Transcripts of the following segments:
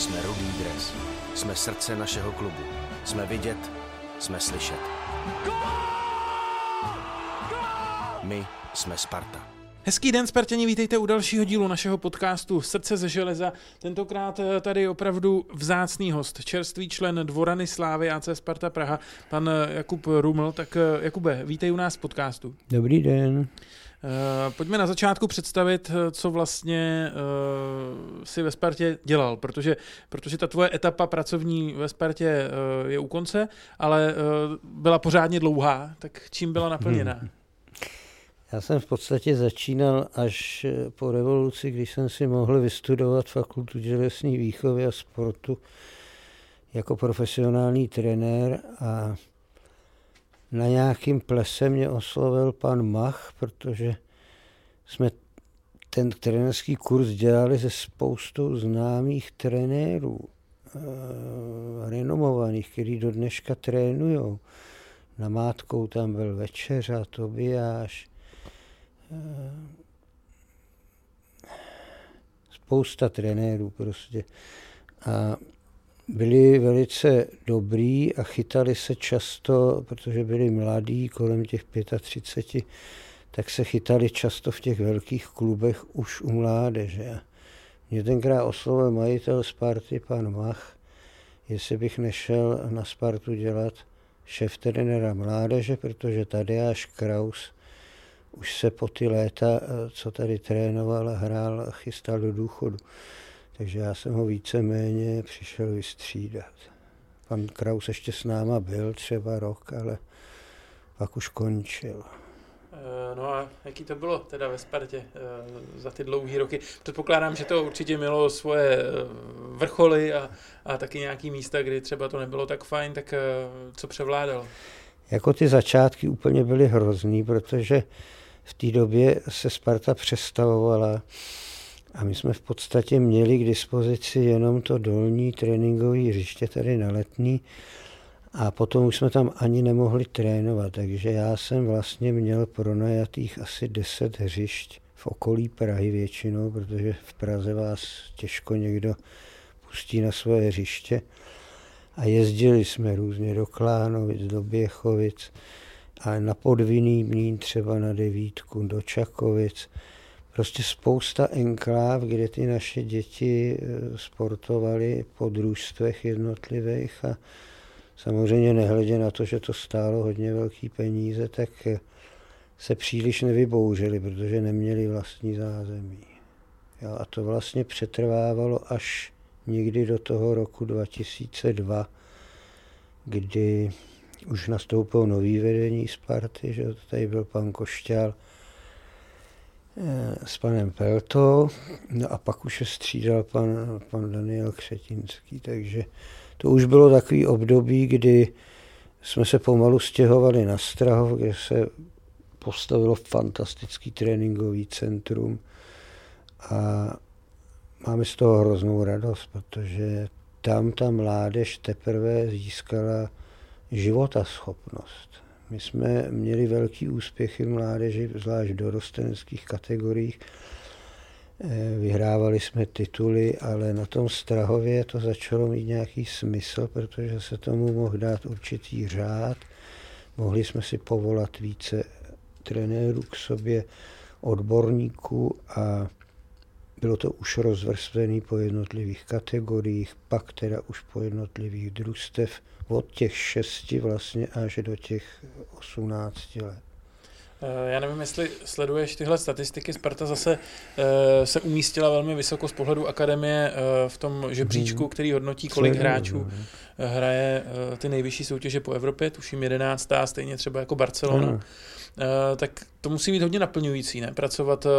Jsme rudý dres. Jsme srdce našeho klubu. Jsme vidět, jsme slyšet. My jsme Sparta. Hezký den, Spartěni, vítejte u dalšího dílu našeho podcastu Srdce ze železa. Tentokrát eh, tady opravdu vzácný host, čerstvý člen Dvorany Slávy AC Sparta Praha, pan eh, Jakub Ruml. Tak eh, Jakube, vítej u nás v podcastu. Dobrý den. Pojďme na začátku představit, co vlastně si ve Spartě dělal, protože, protože ta tvoje etapa pracovní ve Spartě je u konce, ale byla pořádně dlouhá, tak čím byla naplněna? Hmm. Já jsem v podstatě začínal až po revoluci, když jsem si mohl vystudovat fakultu tělesné výchovy a sportu jako profesionální trenér a na nějakým plese mě oslovil pan Mach, protože jsme ten trenérský kurz dělali ze spoustou známých trenérů, eh, renomovaných, který do dneška trénujou. Na Mátkou tam byl Večeřa, Tobiáš, eh, spousta trenérů prostě. A byli velice dobrý a chytali se často, protože byli mladí, kolem těch 35, tak se chytali často v těch velkých klubech už u mládeže. Mě tenkrát oslovil majitel Sparty, pan Mach, jestli bych nešel na Spartu dělat šéf trenéra mládeže, protože Tadeáš Kraus už se po ty léta, co tady trénoval a hrál, chystal do důchodu. Takže já jsem ho víceméně přišel vystřídat. Pan Kraus ještě s náma byl třeba rok, ale pak už končil. Eh, no a jaký to bylo teda ve Spartě eh, za ty dlouhé roky? Předpokládám, že to určitě mělo svoje eh, vrcholy a, a taky nějaký místa, kdy třeba to nebylo tak fajn, tak co převládalo? Jako ty začátky úplně byly hrozný, protože v té době se Sparta přestavovala a my jsme v podstatě měli k dispozici jenom to dolní tréninkové hřiště tady na letní a potom už jsme tam ani nemohli trénovat, takže já jsem vlastně měl pronajatých asi 10 hřišť v okolí Prahy většinou, protože v Praze vás těžko někdo pustí na svoje hřiště. A jezdili jsme různě do Klánovic, do Běchovic, a na podvinný mlín třeba na devítku, do Čakovic. Prostě spousta enkláv, kde ty naše děti eh, sportovaly po družstvech jednotlivých a samozřejmě nehledě na to, že to stálo hodně velký peníze, tak eh, se příliš nevybouřili, protože neměli vlastní zázemí. Jo, a to vlastně přetrvávalo až někdy do toho roku 2002, kdy už nastoupil nový vedení Sparty, že tady byl pan Košťál s panem Peltou, no a pak už se střídal pan, pan Daniel Křetinský, takže to už bylo takový období, kdy jsme se pomalu stěhovali na Strahov, kde se postavilo fantastický tréninkový centrum a máme z toho hroznou radost, protože tam ta mládež teprve získala životaschopnost. My jsme měli velký úspěchy mládeži, zvlášť v dorostenských kategoriích. Eh, vyhrávali jsme tituly, ale na tom Strahově to začalo mít nějaký smysl, protože se tomu mohl dát určitý řád. Mohli jsme si povolat více trenérů k sobě, odborníků a bylo to už rozvrstvené po jednotlivých kategoriích, pak teda už po jednotlivých družstev od těch šesti vlastně až do těch 18 let. Eh, já nevím, jestli sleduješ tyhle statistiky. Sparta zase uh, se umístila velmi vysoko z pohledu akademie uh, v tom žebříčku, hmm. který hodnotí, kolik hráčů uh, hraje ty nejvyšší soutěže po Evropě, tuším 11. stejně třeba jako Barcelona. Uh, tak to musí být hodně naplňující, ne? Pracovat uh,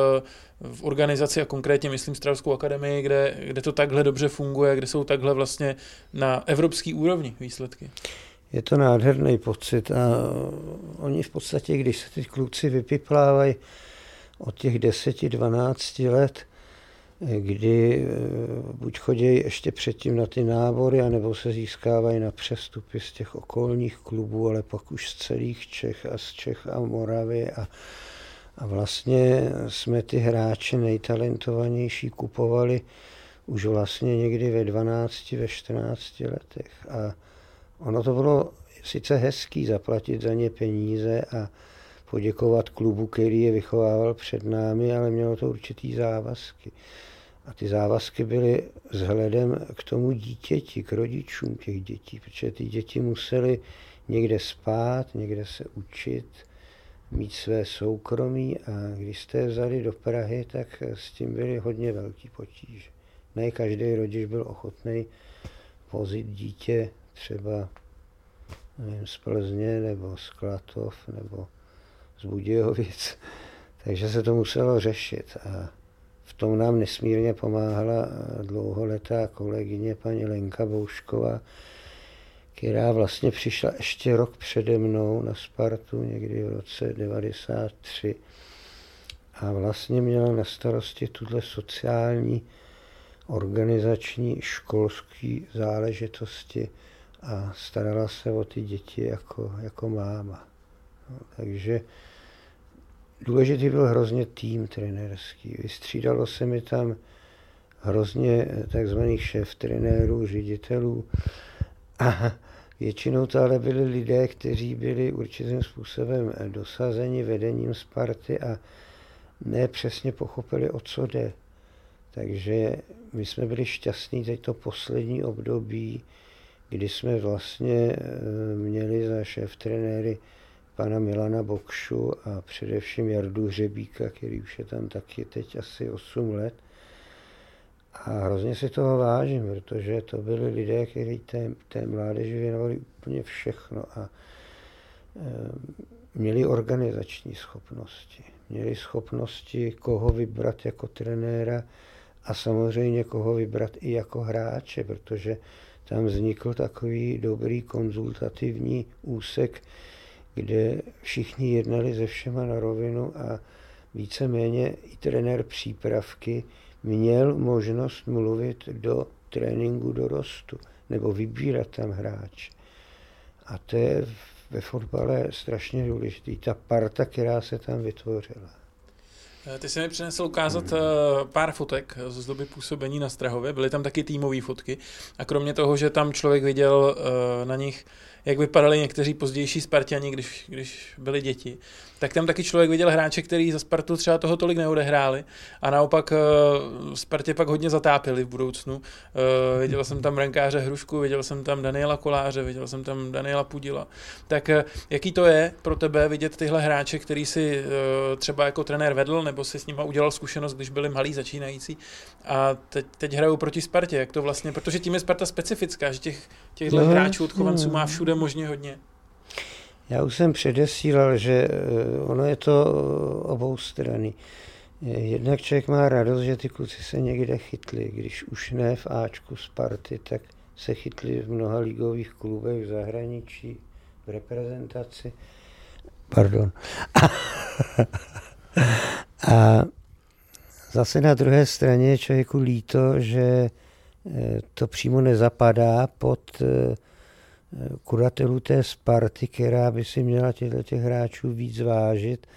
v organizaci a konkrétně myslím Stravskou akademii, kde, kde to takhle dobře funguje, kde jsou takhle vlastně na evropský úrovni výsledky. Je to nádherný pocit a oni v podstatě, když se ty kluci vypiplávají od těch 10-12 let, kdy eh, buď chodí ještě předtím na ty nábory, anebo se získávají na přestupy z těch okolních klubů, ale pak už z celých Čech a z Čech a Moravy a, a vlastně jsme ty hráče nejtalentovanější kupovali už vlastně někdy ve 12, ve 14 letech. A ono to bylo sice hezký zaplatit za ně peníze a poděkovat klubu, který je vychovával před námi, ale mělo to určitý závazky. A ty závazky byly vzhledem k tomu dítěti, k rodičům těch dětí, protože ty děti museli někde spát, někde se učit, mít své soukromí a když jste je vzali do Prahy, tak s tím byly hodně velký potíže. Ne každý rodič byl ochotný vozit dítě třeba nevím, z Plzně nebo z Klatov nebo z Budějovic. Takže se to muselo řešit. A v tom nám nesmírně pomáhala dlouholetá kolegyně paní Lenka Boušková, která vlastně přišla ještě rok přede mnou na Spartu, někdy v roce 93 a vlastně měla na starosti tuhle sociální, organizační, školské záležitosti a starala se o ty děti jako, jako máma. No, takže důležitý byl hrozně tým trenérský. Vystřídalo se mi tam hrozně takzvaných šéf trenérů, ředitelů a většinou to ale byli lidé, kteří byli určitým způsobem dosazeni vedením Sparty a ne přesně pochopili, o co jde. Takže my jsme byli šťastní teď to poslední období, kdy jsme vlastně eh, měli za šéf trenéry pana Milana Bokšu a především Jardu Hřebíka, který už je tam taky teď asi 8 let. A hrozně si toho vážím, protože to byli lidé, kteří té, té mládeži věnovali úplně všechno a e, měli organizační schopnosti. Měli schopnosti, koho vybrat jako trenéra a samozřejmě koho vybrat i jako hráče, protože tam vznikl takový dobrý konzultativní úsek, kde všichni jednali ze všema na rovinu a víceméně i trenér přípravky měl možnost mluvit do tréninku dorostu nebo vybírat tam hráč. A to je ve fotbale strašně důležitý, ta parta, která se tam vytvořila. Eh, ty jsi mi přinesl ukázat hmm. pár fotek z doby působení na Strahově. Byly tam taky týmové fotky. A kromě toho, že tam člověk viděl eh, na nich jak vypadali někteří pozdější Spartiani, když, když byli děti, tak tam taky člověk viděl hráče, který za Spartu třeba toho tolik neodehráli a naopak uh, Spartě pak hodně zatápili v budoucnu. Uh, viděl jsem tam brankáře Hrušku, viděl jsem tam Daniela Koláře, viděl jsem tam Daniela Pudila. Tak uh, jaký to je pro tebe vidět tyhle hráče, který si uh, třeba jako trenér vedl, nebo si s nima udělal zkušenost, když byli malí začínající a teď, teď hrajou proti Spartě, jak to vlastně, protože tím je Sparta specifická, že těch, těchto no, hráčů odchovanců má všude možně hodně. Já už jsem předesílal, že eh, ono je to obou strany. Jednak člověk má radost, že ty kluci se někde chytli. Když už ne v Ačku Sparty, tak se chytli v mnoha ligových klubech v zahraničí, v reprezentaci. Pardon. A zase na druhé straně je člověku líto, že eh, to přímo nezapadá pod kuratelu té Sparty, která by si měla těchto těch hráčů víc vážit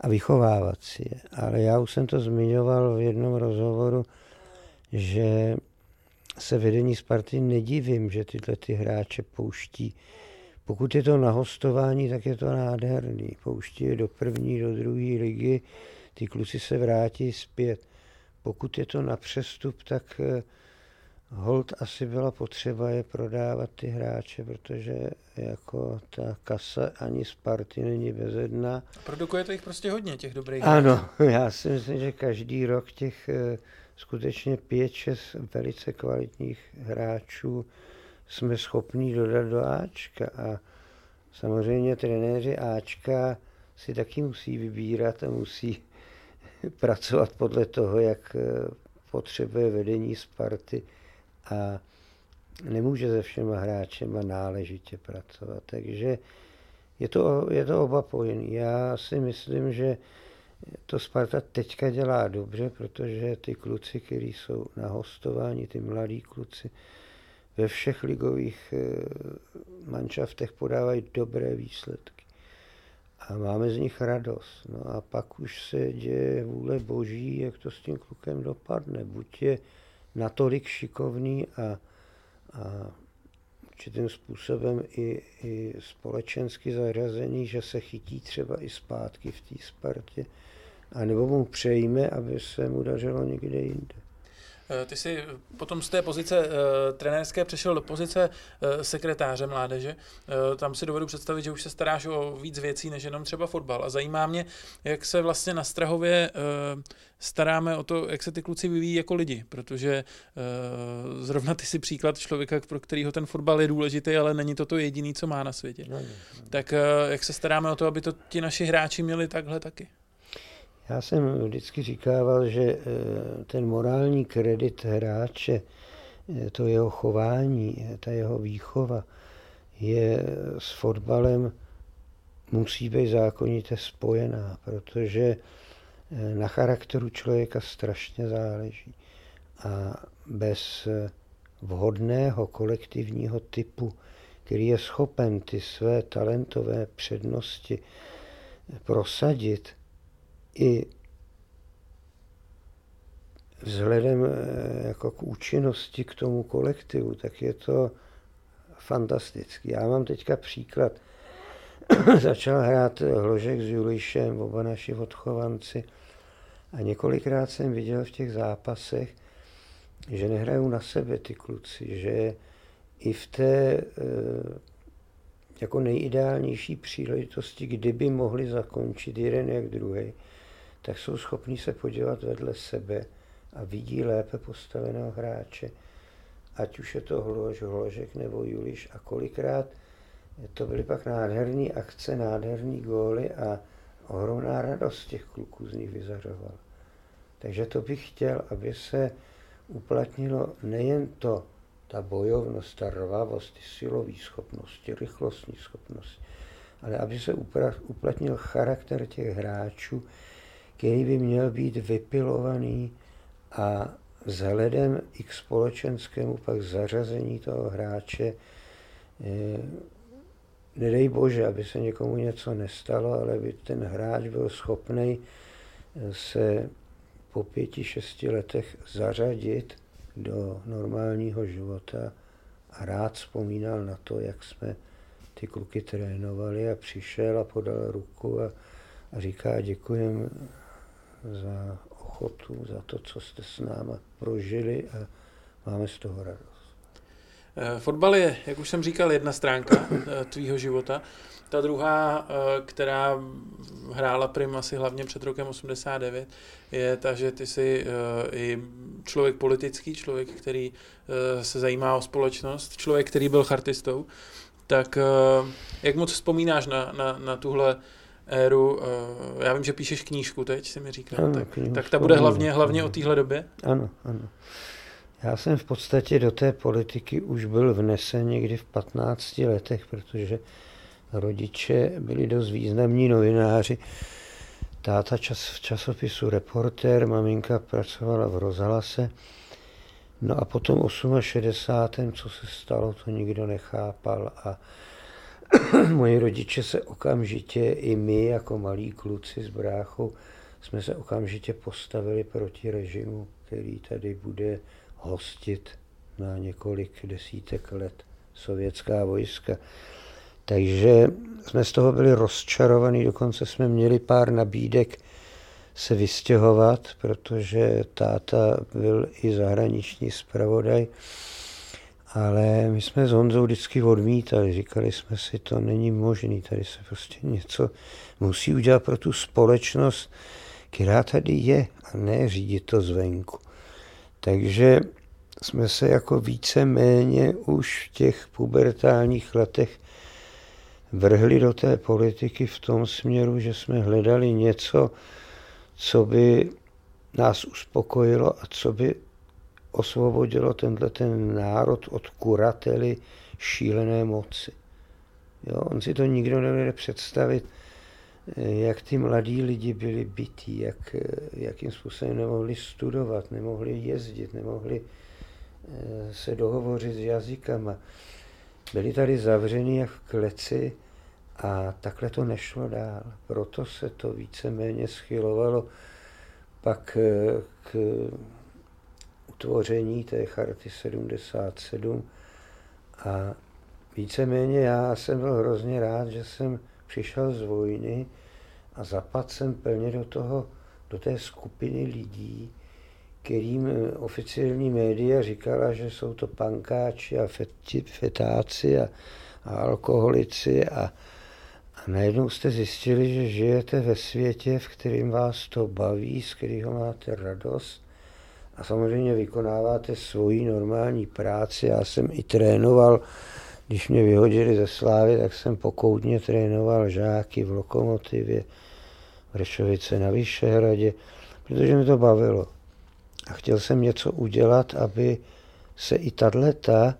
a vychovávat si je. Ale já už jsem to zmiňoval v jednom rozhovoru, že se vedení Sparty nedivím, že tyhle ty hráče pouští. Pokud je to na hostování, tak je to nádherný. Pouští je do první, do druhé ligy, ty kluci se vrátí zpět. Pokud je to na přestup, tak eh, hold asi byla potřeba je prodávat ty hráče, protože jako ta kasa ani Sparty není bezedná. Produkujete jich prostě hodně, těch dobrých Ano, hráčů. já si myslím, že každý rok těch eh, skutečně pět, šest velice kvalitních hráčů jsme schopni dodat do Ačka a samozřejmě trenéři Ačka si taky musí vybírat a musí pracovat podle toho, jak eh, potřebuje vedení Sparty a nemůže se všema hráčema náležitě pracovat. Takže je to, je to oba pojený. Já si myslím, že to Sparta teďka dělá dobře, protože ty kluci, kteří jsou na hostování, ty mladí kluci, ve všech ligových eh, manšaftech podávají dobré výsledky. A máme z nich radost. No a pak už se děje vůle boží, jak to s tím klukem dopadne. Buď je natolik šikovný a, a určitým způsobem i, i společensky zařazený, že se chytí třeba i zpátky v té Spartě, anebo mu přejme, aby se mu dařilo někde jinde. Eh, ty jsi potom z té pozice uh, trenérské přešel do pozice uh, sekretáře mládeže. Uh, tam si dovedu představit, že už se staráš o víc věcí než jenom třeba fotbal. A zajímá mě, jak se vlastně na Strahově uh, staráme o to, jak se ty kluci vyvíjí jako lidi, protože uh, zrovna ty si příklad člověka, pro kterého ten fotbal je důležitý, ale není to to jediný, co má na světě. No, no. Tak uh, jak se staráme o to, aby to ti naši hráči měli takhle taky? Já jsem vždycky říkával, že eh, ten morální kredit hráče, eh, to jeho chování, eh, ta jeho výchova je s fotbalem musí být zákonitě spojená, protože na charakteru člověka strašně záleží. A bez vhodného kolektivního typu, který je schopen ty své talentové přednosti prosadit, i vzhledem eh, jako k účinnosti k tomu kolektivu, tak je to fantastický. Já mám teďka příklad. Začal hrát Hložek s Julišem, oba naši odchovanci. A několikrát jsem viděl v těch zápasech, že nehrajou na sebe ty kluci, že i v té eh, jako nejideálnější příležitosti, kdyby mohli zakončit jeden jak druhý, tak jsou schopní se podívat vedle sebe a vidí lépe postaveného hráče, ať už je to Hlož, Hložek nebo Juliš a kolikrát to byly pak nádherné akce, nádherné góly a ohromná radost těch kluků z nich vyzařovala. Takže to bych chtěl, aby se uplatnilo nejen to, ta bojovnost, ta rvavost, ty silové schopnosti, rychlostní schopnosti, ale aby se uplatnil charakter těch hráčů, který by měl být vypilovaný a vzhledem i k společenskému pak zařazení toho hráče, eh, nedej bože, aby se někomu něco nestalo, ale by ten hráč byl schopný eh, se po pěti, šesti letech zařadit do normálního života a rád vzpomínal na to, jak jsme ty kluky trénovali a přišel a podal ruku a, a říká děkujem za ochotu, za to, co jste s náma prožili a máme z toho radost. Eh, fotbal je, jak už jsem říkal, jedna stránka eh, tvýho života. Ta druhá, eh, která hrála prim asi hlavně před rokem 89, je ta, že ty jsi i člověk politický, člověk, který se zajímá o společnost, člověk, který byl chartistou. Tak jak moc vzpomínáš na, na, na tuhle éru. Eh, já vím, že píšeš knížku teď, si mi říkal. Ano, tak, tak ta bude hlavně, hlavně o téhle době? Ano, ano. Já jsem v podstatě do té politiky už byl vnesen někdy v 15 letech, protože rodiče byli dost významní novináři. Táta čas, v časopisu Reporter, maminka pracovala v rozhlase. No a potom 68. co se stalo, to nikdo nechápal a moji rodiče se okamžitě, i my jako malí kluci s bráchou, jsme se okamžitě postavili proti režimu, který tady bude hostit na několik desítek let sovětská vojska. Takže jsme z toho byli rozčarovaní, dokonce jsme měli pár nabídek se vystěhovat, protože táta byl i zahraniční zpravodaj ale my jsme s Honzou vždycky odmítali, říkali jsme si, to není možné, tady se prostě něco musí udělat pro tu společnost, která tady je, a ne řídit to zvenku. Takže jsme se jako více méně už v těch pubertálních letech vrhli do té politiky v tom směru, že jsme hledali něco, co by nás uspokojilo a co by osvobodilo tenhle ten národ od kurately šílené moci. Jo, on si to nikdo nevede představit, jak ty mladí lidi byli bytí, jak, jakým způsobem nemohli studovat, nemohli jezdit, nemohli eh, se dohovořit s jazykama. Byli tady zavřeni jak v kleci a takhle to nešlo dál. Proto se to víceméně schylovalo pak eh, k utvoření té charty 77 a víceméně já jsem byl hrozně rád, že jsem přišel z vojny a zapadl jsem plně do toho, do té skupiny lidí, kterým oficiální média říkala, že jsou to pankáči a feti, fetáci a, a alkoholici. A, a najednou jste zjistili, že žijete ve světě, v kterém vás to baví, z kterého máte radost a samozřejmě vykonáváte svoji normální práci. Já jsem i trénoval, když mě vyhodili ze Slávy, tak jsem pokoutně trénoval žáky v Lokomotivě, v Rešovice na Vyšehradě, protože mi to bavilo. A chtěl jsem něco udělat, aby se i tato eh,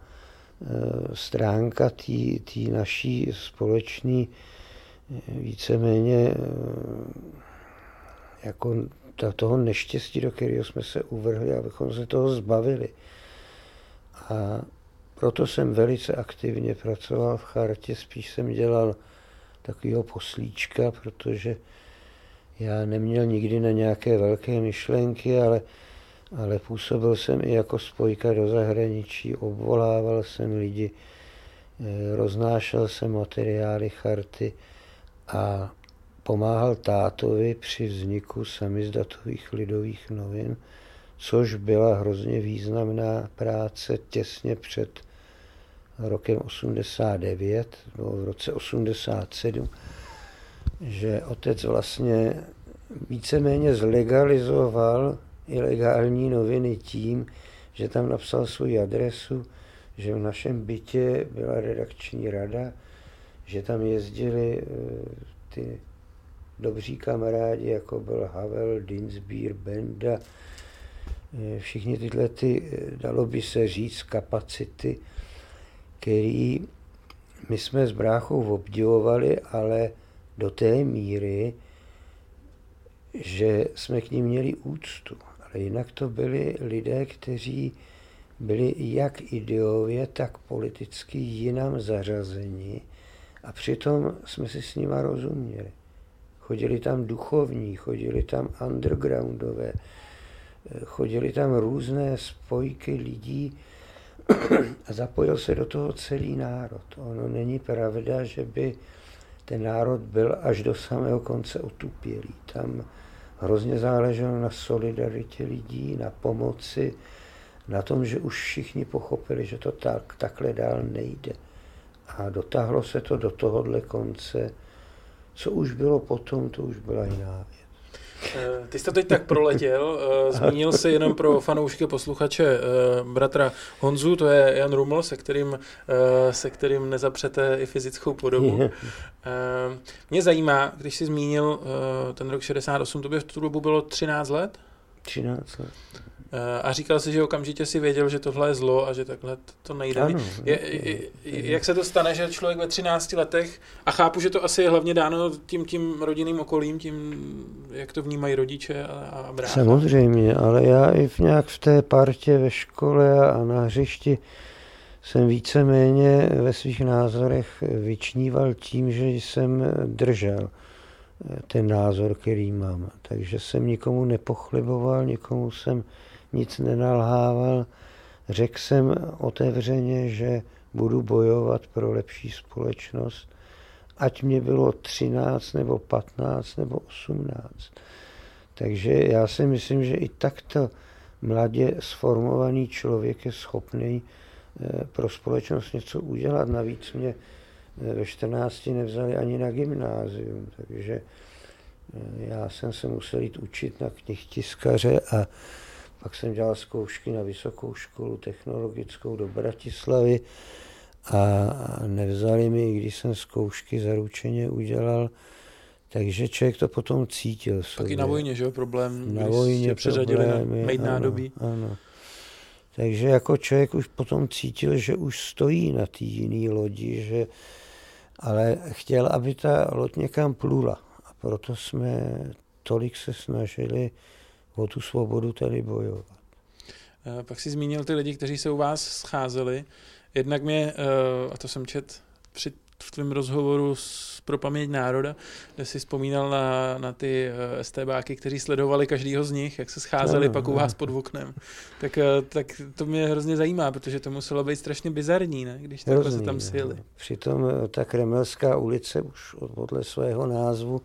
stránka té naší společné eh, víceméně jako toho neštěstí, do kterého jsme se uvrhli, abychom se toho zbavili. A proto jsem velice aktivně pracoval v chartě, spíš jsem dělal takového poslíčka, protože já neměl nikdy na nějaké velké myšlenky, ale, ale působil jsem i jako spojka do zahraničí, obvolával jsem lidi, eh, roznášel jsem materiály charty a pomáhal tátovi při vzniku samizdatových lidových novin, což byla hrozně významná práce těsně před rokem 89, nebo v roce 87, že otec vlastně víceméně zlegalizoval ilegální noviny tím, že tam napsal svou adresu, že v našem bytě byla redakční rada, že tam jezdili eh, ty dobří kamarádi, jako byl Havel, Dinsbier, Benda, eh, všichni tyhle, ty, eh, dalo by se říct, kapacity, který my jsme s bráchou obdivovali, ale do té míry, že jsme k ním měli úctu. Ale jinak to byli lidé, kteří byli jak ideově, tak politicky jinam zařazeni a přitom jsme si s nima rozuměli. Chodili tam duchovní, chodili tam undergroundové, chodili tam různé spojky lidí a zapojil se do toho celý národ. Ono není pravda, že by ten národ byl až do samého konce otupělý. Tam hrozně záleželo na solidaritě lidí, na pomoci, na tom, že už všichni pochopili, že to tak, takhle dál nejde. A dotáhlo se to do tohohle konce, co už bylo potom, to už byla jiná věc. Eh, ty jsi to teď tak proletěl, eh, zmínil si jenom pro fanoušky posluchače eh, bratra Honzu, to je Jan Ruml, se kterým, se kterým nezapřete i fyzickou podobu. Mě zajímá, když jsi zmínil ten rok 68, to by v tu dobu bylo 13 let? 13 let. A říkal si, že okamžitě si věděl, že tohle je zlo a že takhle to nejde. Ano, je, je, jak se to stane, že člověk ve 13 letech, a chápu, že to asi je hlavně dáno tím, tím rodinným okolím, tím, jak to vnímají rodiče a, a brácha. Samozřejmě, ale já i v nějak v té partě ve škole a na hřišti jsem víceméně ve svých názorech vyčníval tím, že jsem držel ten názor, který mám. Takže jsem nikomu nepochliboval, nikomu jsem nic nenalhával. Řekl jsem otevřeně, že budu bojovat pro lepší společnost, ať mě bylo 13 nebo 15 nebo 18. Takže já si myslím, že i takto mladě sformovaný člověk je schopný eh, pro společnost něco udělat. Navíc mě eh, ve 14 nevzali ani na gymnázium, takže eh, já jsem se musel jít učit na knihtiskaře a pak jsem dělal zkoušky na vysokou školu technologickou do Bratislavy a nevzali mi, když jsem zkoušky zaručeně udělal, takže člověk to potom cítil. Taky na vojně, že jo, problém, na vojně přeřadili problémy, na made nádobí. Ano. Takže jako člověk už potom cítil, že už stojí na té jiné lodi, že, ale chtěl, aby ta loď někam plula. A proto jsme tolik se snažili o tu svobodu tady bojovat. Eh, pak si zmínil ty lidi, kteří se u vás scházeli. Jednak mě, eh, a to jsem čet při v tvém rozhovoru s, pro paměť národa, kde jsi vzpomínal na, na ty eh, STBáky, kteří sledovali každýho z nich, jak se scházeli no, pak u vás pod oknem. Tak, tak to mě hrozně zajímá, protože to muselo být strašně bizarní, ne? když takhle se tam sjeli. Přitom ta Kremelská ulice už podle svého názvu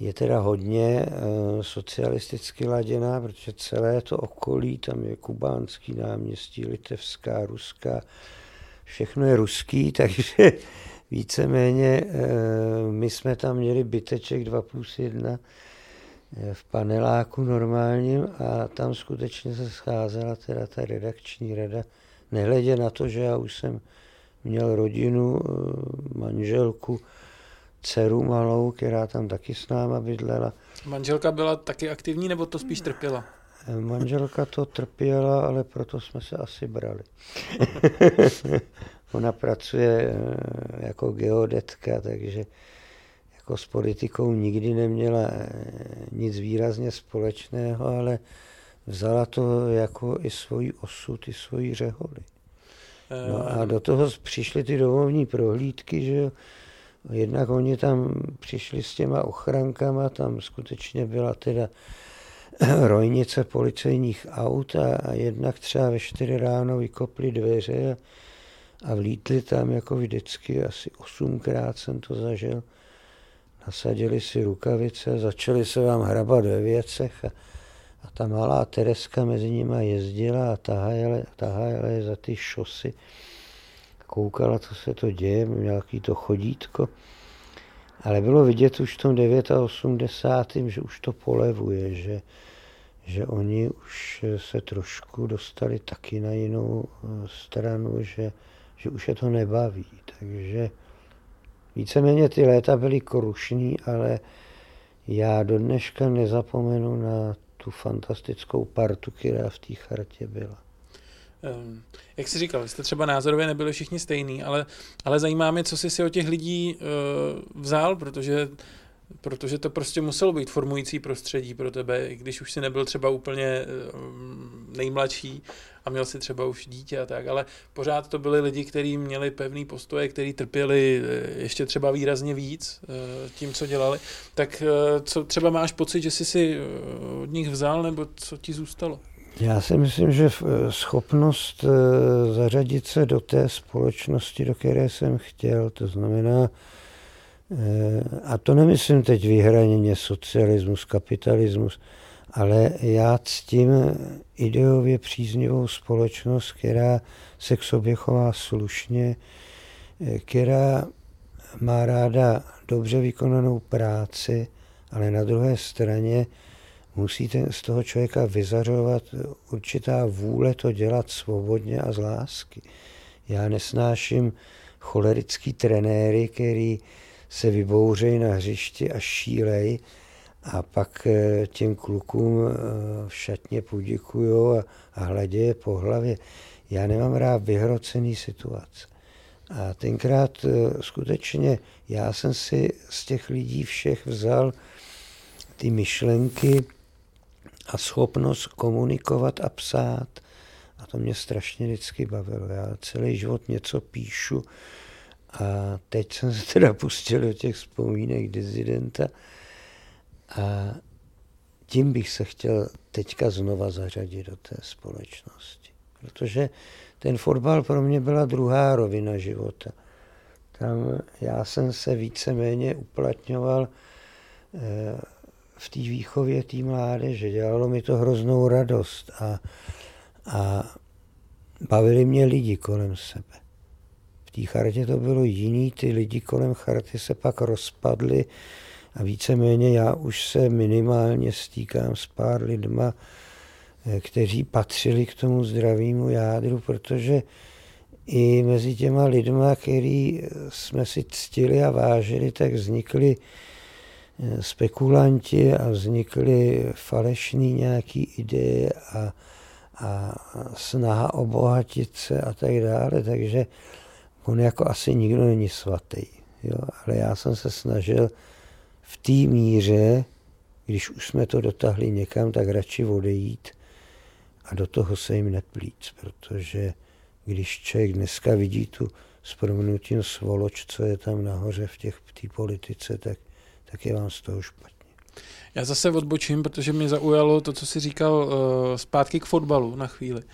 je teda hodně uh, socialisticky laděná, protože celé to okolí, tam je kubánský náměstí, litevská, ruská, všechno je ruský, takže víceméně uh, my jsme tam měli byteček 2 plus 1 eh, v paneláku normálním a tam skutečně se scházela teda ta redakční rada, nehledě na to, že já už jsem měl rodinu, manželku, dceru malou, která tam taky s náma bydlela. Manželka byla taky aktivní, nebo to spíš trpěla? Manželka to trpěla, ale proto jsme se asi brali. Ona pracuje eh, jako geodetka, takže jako s politikou nikdy neměla eh, nic výrazně společného, ale vzala to jako i svůj osud, i svoji řeholi. No a do toho přišly ty domovní prohlídky, že Jednak oni tam přišli s těma ochrankama, tam skutečně byla teda rojnice policejních aut a, jednak třeba ve čtyři ráno vykopli dveře a, a vlítli tam jako vždycky, asi osmkrát jsem to zažil. Nasadili si rukavice, začali se vám hrabat ve věcech a, a ta malá Tereska mezi nimi jezdila a tahala je za ty šosy koukala, co se to děje, nějaký to chodítko. Ale bylo vidět už v tom 89. že už to polevuje, že, že oni už se trošku dostali taky na jinou eh, stranu, že, že už je to nebaví. Takže víceméně ty léta byly krušní, ale já do dneška nezapomenu na tu fantastickou partu, která v té chartě byla. Um, jak jsi říkal, jste třeba názorově nebyli všichni stejný, ale, ale zajímá mě, co jsi si o těch lidí uh, vzal, protože protože to prostě muselo být formující prostředí pro tebe, i když už si nebyl třeba úplně uh, nejmladší a měl si třeba už dítě a tak, ale pořád to byli lidi, kteří měli pevný postoje, kteří trpěli uh, ještě třeba výrazně víc uh, tím, co dělali. Tak uh, co třeba máš pocit, že jsi si od nich vzal, nebo co ti zůstalo? Já si myslím, že eh, schopnost eh, zařadit se do té společnosti, do které jsem chtěl, to znamená, eh, a to nemyslím teď vyhraněně socialismus, kapitalismus, ale já ctím ideově příznivou společnost, která se k sobě chová slušně, která má ráda dobře vykonanou práci, ale na druhé straně musíte z toho člověka vyzařovat určitá vůle to dělat svobodně a z lásky. Já nesnáším cholerický trenéry, který se vybouřejí na hřišti a šílej a pak eh, těm klukům eh, v šatně poděkují a, a hledě je po hlavě. Já nemám rád vyhrocený situace. A tenkrát eh, skutečně já jsem si z těch lidí všech vzal ty myšlenky, a schopnost komunikovat a psát. A to mě strašně vždycky bavilo. Já celý život něco píšu a teď jsem se teda pustil do těch vzpomínek dizidenta a tím bych se chtěl teďka znova zařadit do té společnosti. Protože ten fotbal pro mě byla druhá rovina života. Tam já jsem se víceméně uplatňoval eh, v té výchově té mládeže. Dělalo mi to hroznou radost a, a bavili mě lidi kolem sebe. V té chartě to bylo jiný, ty lidi kolem charty se pak rozpadly a víceméně já už se minimálně stýkám s pár lidma, eh, kteří patřili k tomu zdravému jádru, protože i mezi těma lidma, který jsme si ctili a vážili, tak vznikly spekulanti a vznikly falešné nějaké ideje a, a snaha obohatit se a tak dále, takže on jako asi nikdo není svatý. Jo? Ale já jsem se snažil v té míře, když už jsme to dotáhli někam, tak radši odejít a do toho se jim neplít, protože když člověk dneska vidí tu s svoloč, co je tam nahoře v těch v té politice, tak, tak je vám z toho špatně. Já zase odbočím, protože mě zaujalo to, co jsi říkal uh, zpátky k fotbalu na chvíli, uh,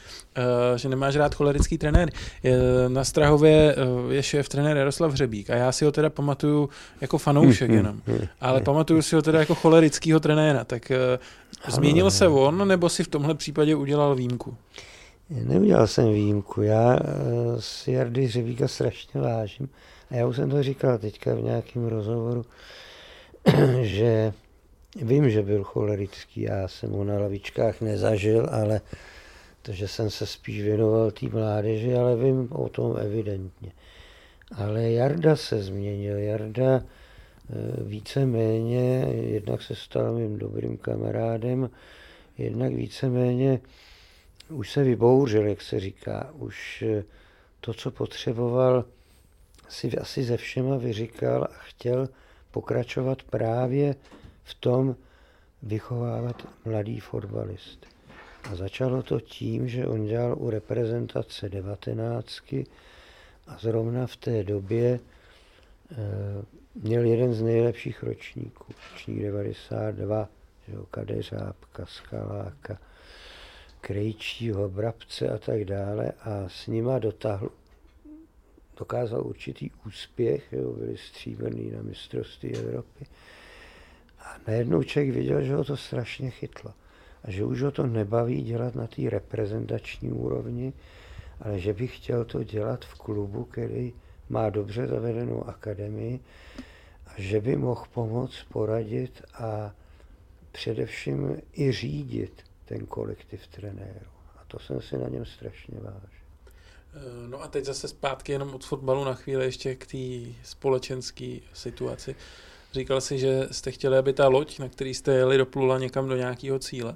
že nemáš rád cholerický trenér. Je, na Strahově uh, je šéf trenér Jaroslav Hřebík a já si ho teda pamatuju jako fanoušek hmm, jenom, hmm, hmm. ale pamatuju si ho teda jako cholerického trenéra. Tak uh, změnil se on, nebo si v tomhle případě udělal výjimku? Neudělal jsem výjimku. Já si Jardy Hřebíka strašně vážím. A já už jsem to říkal teďka v nějakém rozhovoru, že Vím, že byl cholerický, já jsem ho na lavičkách nezažil, ale takže jsem se spíš věnoval té mládeži, ale vím o tom evidentně. Ale Jarda se změnil. Jarda eh, víceméně, jednak se stal mým dobrým kamarádem, jednak víceméně už se vybouřil, jak se říká. Už eh, to, co potřeboval, si asi ze všema vyříkal a chtěl pokračovat právě v tom vychovávat mladý fotbalisty. A začalo to tím, že on dělal u reprezentace devatenáctky a zrovna v té době e, měl jeden z nejlepších ročníků, ročník 92, že Kadeřábka, Skaláka, Krejčího, Brabce a tak dále a s nima dotáhl, dokázal určitý úspěch, jo, byli stříbrný na mistrovství Evropy a najednou člověk viděl, že ho to strašně chytlo. A že už ho to nebaví dělat na té reprezentační úrovni, ale že by chtěl to dělat v klubu, který má dobře zavedenou akademii a že by mohl pomoct, poradit a především i řídit ten kolektiv trenérů. A to jsem si na něm strašně vážil. No a teď zase zpátky jenom od fotbalu na chvíli ještě k té společenské situaci. Říkal si, že jste chtěli, aby ta loď, na který jste jeli, doplula někam do nějakého cíle.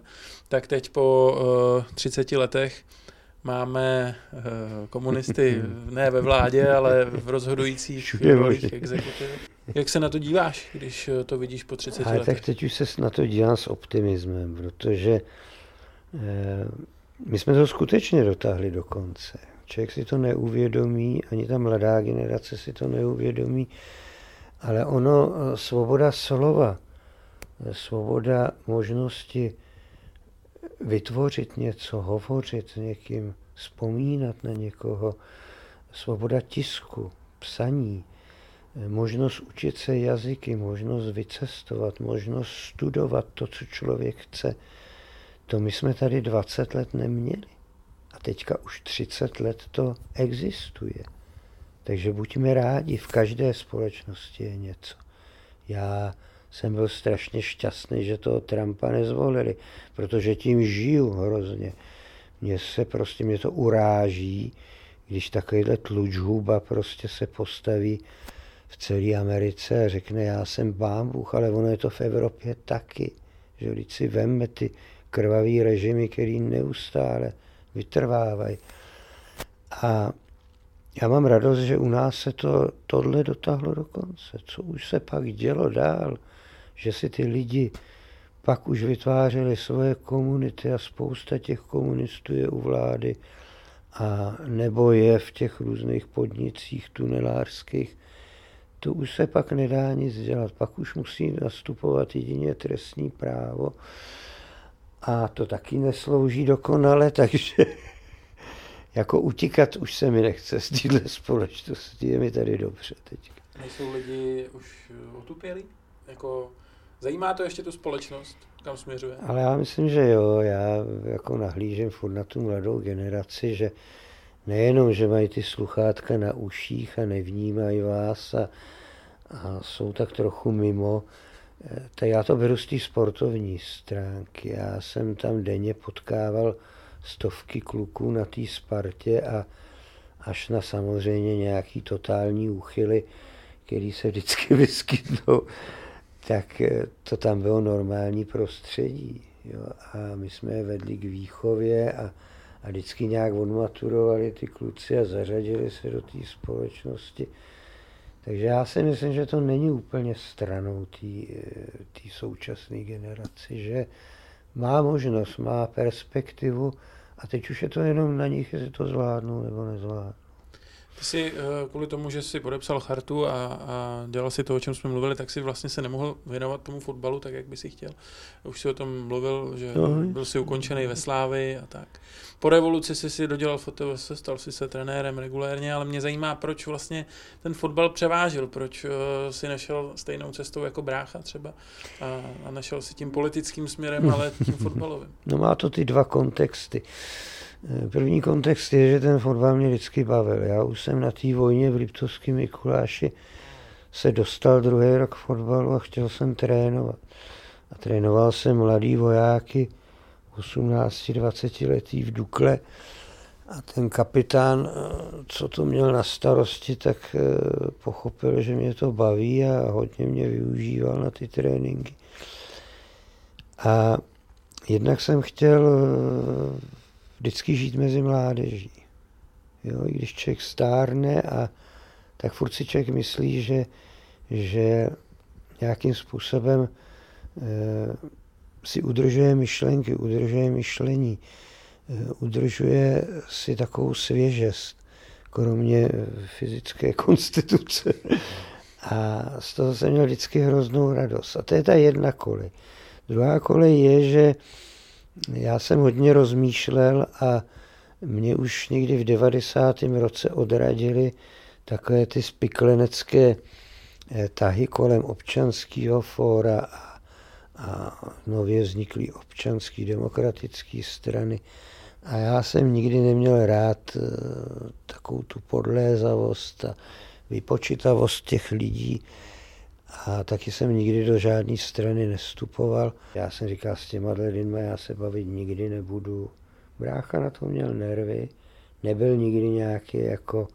Tak teď po uh, eh, 30 letech máme uh, komunisty ne ve vládě, ale v rozhodujících exekutivech. Jak se na to díváš, když eh, to vidíš po 30 ale letech? Tak teď už se na to dívám s optimismem, protože uh, my jsme to skutečně dotáhli do konce. Člověk si to neuvědomí, ani ta mladá generace si to neuvědomí, ale ono, svoboda slova, svoboda možnosti vytvořit něco, hovořit s někým, vzpomínat na někoho, svoboda tisku, psaní, možnost učit se jazyky, možnost vycestovat, možnost studovat to, co člověk chce. To my jsme tady 20 let neměli. A teďka už 30 let to existuje. Takže buďme rádi, v každé společnosti je něco. Já jsem byl strašně šťastný, že toho Trumpa nezvolili, protože tím žiju hrozně. Mně se prostě, mě to uráží, když takovýhle tlučhuba prostě se postaví v celé Americe a řekne, já jsem bámbuch, ale ono je to v Evropě taky. Že když si vemme ty krvavý režimy, který neustále vytrvávají. A já mám radost, že u nás se to, tohle dotáhlo do konce. Co už se pak dělo dál, že si ty lidi pak už vytvářeli svoje komunity a spousta těch komunistů je u vlády a nebo je v těch různých podnicích tunelářských, to už se pak nedá nic dělat. Pak už musí nastupovat jedině trestní právo a to taky neslouží dokonale, takže jako utíkat už se mi nechce z téhle společnosti, je mi tady dobře teď. Nejsou lidi už otupělí? Jako, zajímá to ještě tu společnost, kam směřuje? Ale já myslím, že jo, já jako nahlížím furt na tu mladou generaci, že nejenom, že mají ty sluchátka na uších a nevnímají vás a, a jsou tak trochu mimo, eh, tak já to beru z té sportovní stránky. Já jsem tam denně potkával stovky kluků na té Spartě a až na samozřejmě nějaký totální úchyly, který se vždycky vyskytnou, tak eh, to tam bylo normální prostředí. Jo. A my jsme je vedli k výchově a, a vždycky nějak odmaturovali ty kluci a zařadili se do té společnosti. Takže já si myslím, že to není úplně stranou té současné generaci, že má možnost, má perspektivu A teď už je to jenom na nich, jestli to zvládnou nebo nezvládnou. Ty jsi eh, kvůli tomu, že jsi podepsal chartu a, a dělal si to, o čem jsme mluvili, tak si vlastně se nemohl věnovat tomu fotbalu tak, jak by si chtěl. Už si o tom mluvil, že no. byl si ukončený ve Slávy a tak. Po revoluci jsi si dodělal fotovese, stal si se trenérem regulérně, ale mě zajímá, proč vlastně ten fotbal převážil, proč uh, si nešel stejnou cestou jako brácha třeba a, a našel si tím politickým směrem, ale tím fotbalovým. No má to ty dva kontexty. První kontext je, že ten fotbal mě vždycky bavil. Já už jsem na té vojně v Liptovském Mikuláši se dostal druhý rok fotbalu a chtěl jsem trénovat. A trénoval jsem mladý vojáky, 18-20 letý v Dukle. A ten kapitán, co to měl na starosti, tak eh, pochopil, že mě to baví a hodně mě využíval na ty tréninky. A jednak jsem chtěl eh, vždycky žít mezi mládeží. Jo, I když člověk stárne a tak furt si člověk myslí, že, že nějakým způsobem e, si udržuje myšlenky, udržuje myšlení, e, udržuje si takovou svěžest, kromě fyzické konstituce. A z toho jsem měl vždycky hroznou radost. A to je ta jedna kolej. Druhá kolej je, že já jsem hodně rozmýšlel a mě už někdy v 90. roce odradili takové ty spiklenecké eh, tahy kolem občanského fóra a, a nově vzniklý občanský demokratický strany. A já jsem nikdy neměl rád eh, takovou tu podlézavost a vypočitavost těch lidí, a taky jsem nikdy do žádné strany nestupoval. Já jsem říkal s těma lidmi, já se bavit nikdy nebudu. Brácha na to měl nervy, nebyl nikdy nějaký jako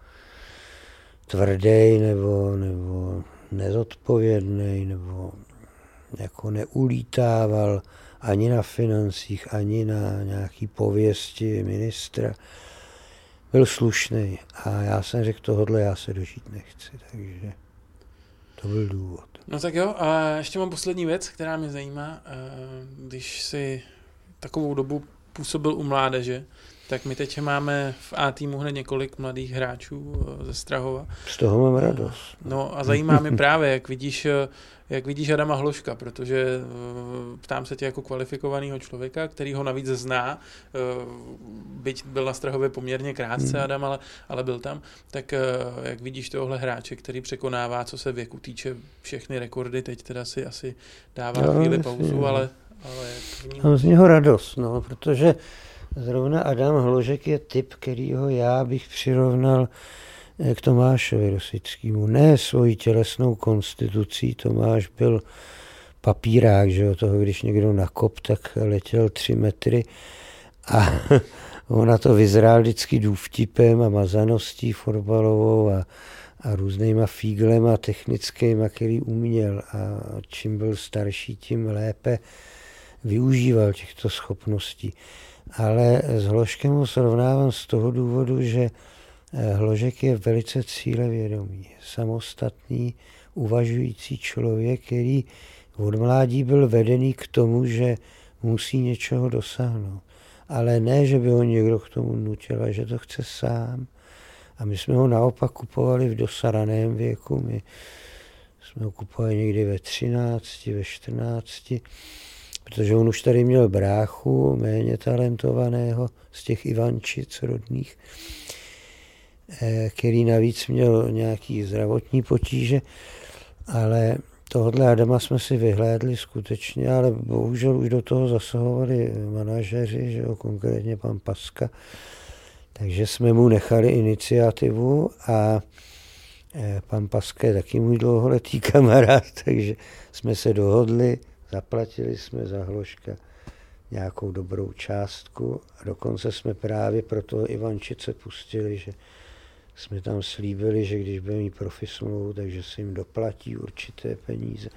tvrdý nebo, nebo nezodpovědný nebo jako neulítával ani na financích, ani na nějaký pověsti ministra. Byl slušný a já jsem řekl, tohle já se dožít nechci, takže to byl důvod. No tak jo, a ještě mám poslední věc, která mě zajímá. Eh, když si takovou dobu působil u mládeže, tak my teď máme v A týmu hned několik mladých hráčů eh, ze Strahova. Z toho mám radost. No a zajímá mě právě, jak vidíš, eh, jak vidíš Adama Hloška, protože ptám se tě jako kvalifikovaného člověka, který ho navíc zná, byť byl na Strahově poměrně krátce hmm. Adam, ale, ale byl tam, tak jak vidíš tohle hráče, který překonává, co se věku týče všechny rekordy, teď teda si asi dává no, chvíli pauzu, ale, ale jak Mám z něho radost, no, protože Zrovna Adam Hložek je typ, kterýho já bych přirovnal eh, k Tomášovi Rosickému. Ne svojí tělesnou konstitucí, Tomáš byl papírák, že jo, toho, když někdo nakop, tak letěl tři metry a on na to vyzrál vždycky důvtipem a mazaností fotbalovou a, a různýma fíglema technickýma, který uměl a čím byl starší, tím lépe využíval těchto schopností ale s Hložkem ho srovnávám z toho důvodu, že Hložek je velice cílevědomý, samostatný, uvažující člověk, který od mládí byl vedený k tomu, že musí něčeho dosáhnout. Ale ne, že by ho někdo k tomu nutil, ale že to chce sám. A my jsme ho naopak kupovali v dosaraném věku. My jsme ho kupovali někdy ve 13, ve 14 protože on už tady měl bráchu, méně talentovaného z těch Ivančic rodných, eh, který navíc měl nějaký zdravotní potíže, ale tohle Adama jsme si vyhlédli skutečně, ale bohužel už do toho zasahovali manažeři, že jo, konkrétně pan Paska, takže jsme mu nechali iniciativu a eh, pan Paska je taky můj dlouholetý kamarád, takže jsme se dohodli, Zaplatili jsme za hloška nějakou dobrou částku a dokonce jsme právě pro toho Ivančice pustili, že jsme tam slíbili, že když bude mít profi takže se jim doplatí určité peníze.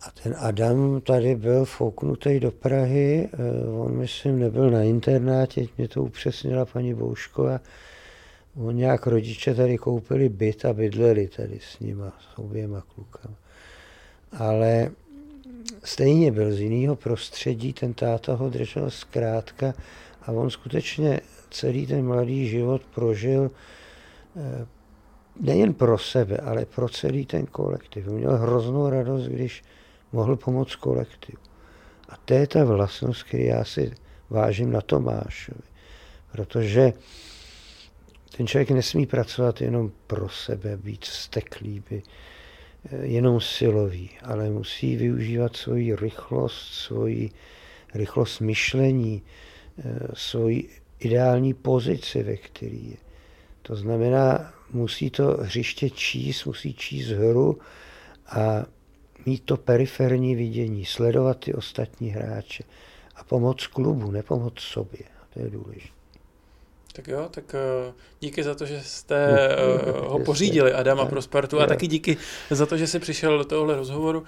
A ten Adam tady byl fouknutý do Prahy, eh, on myslím nebyl na internátě, mě to upřesnila paní Boušková, on nějak rodiče tady koupili byt a bydleli tady s nima, s oběma klukama. Ale stejně byl z jiného prostředí, ten táta ho držel zkrátka A on skutečně celý ten mladý život prožil eh, nejen pro sebe, ale pro celý ten kolektiv. Měl hroznou radost, když mohl pomoct kolektivu. A to je ta vlastnost, který já si vážím na Tomášovi. Protože ten člověk nesmí pracovat jenom pro sebe, být vzteklý, by, eh, jenom silový, ale musí využívat svoji rychlost, svoji rychlost myšlení, eh, svoji ideální pozici, ve které je. To znamená, musí to hřiště číst, musí číst hru a mít to periferní vidění, sledovat ty ostatní hráče a pomoct klubu, nepomoc sobě. To je důležité. Tak jo, tak uh, díky za to, že jste uh, ho pořídili, Adama pro Spartu, a taky díky za to, že jsi přišel do tohohle rozhovoru.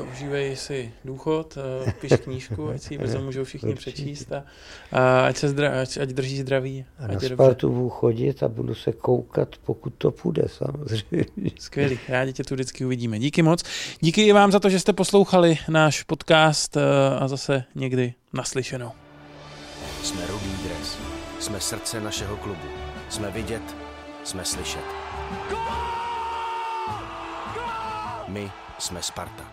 Uh, užívej si důchod, piš knížku, ať si ji brzo můžou všichni přečíst a, a ať, se zdra, ať, ať drží zdraví. A ať na Spartu budu chodit a budu se koukat, pokud to půjde samozřejmě. Skvělý, rádi tě tu vždycky uvidíme. Díky moc. Díky i vám za to, že jste poslouchali náš podcast a zase někdy naslyšenou. Jsme Rudý dres. Jsme srdce našeho klubu. Jsme vidět, jsme slyšet. My jsme Sparta.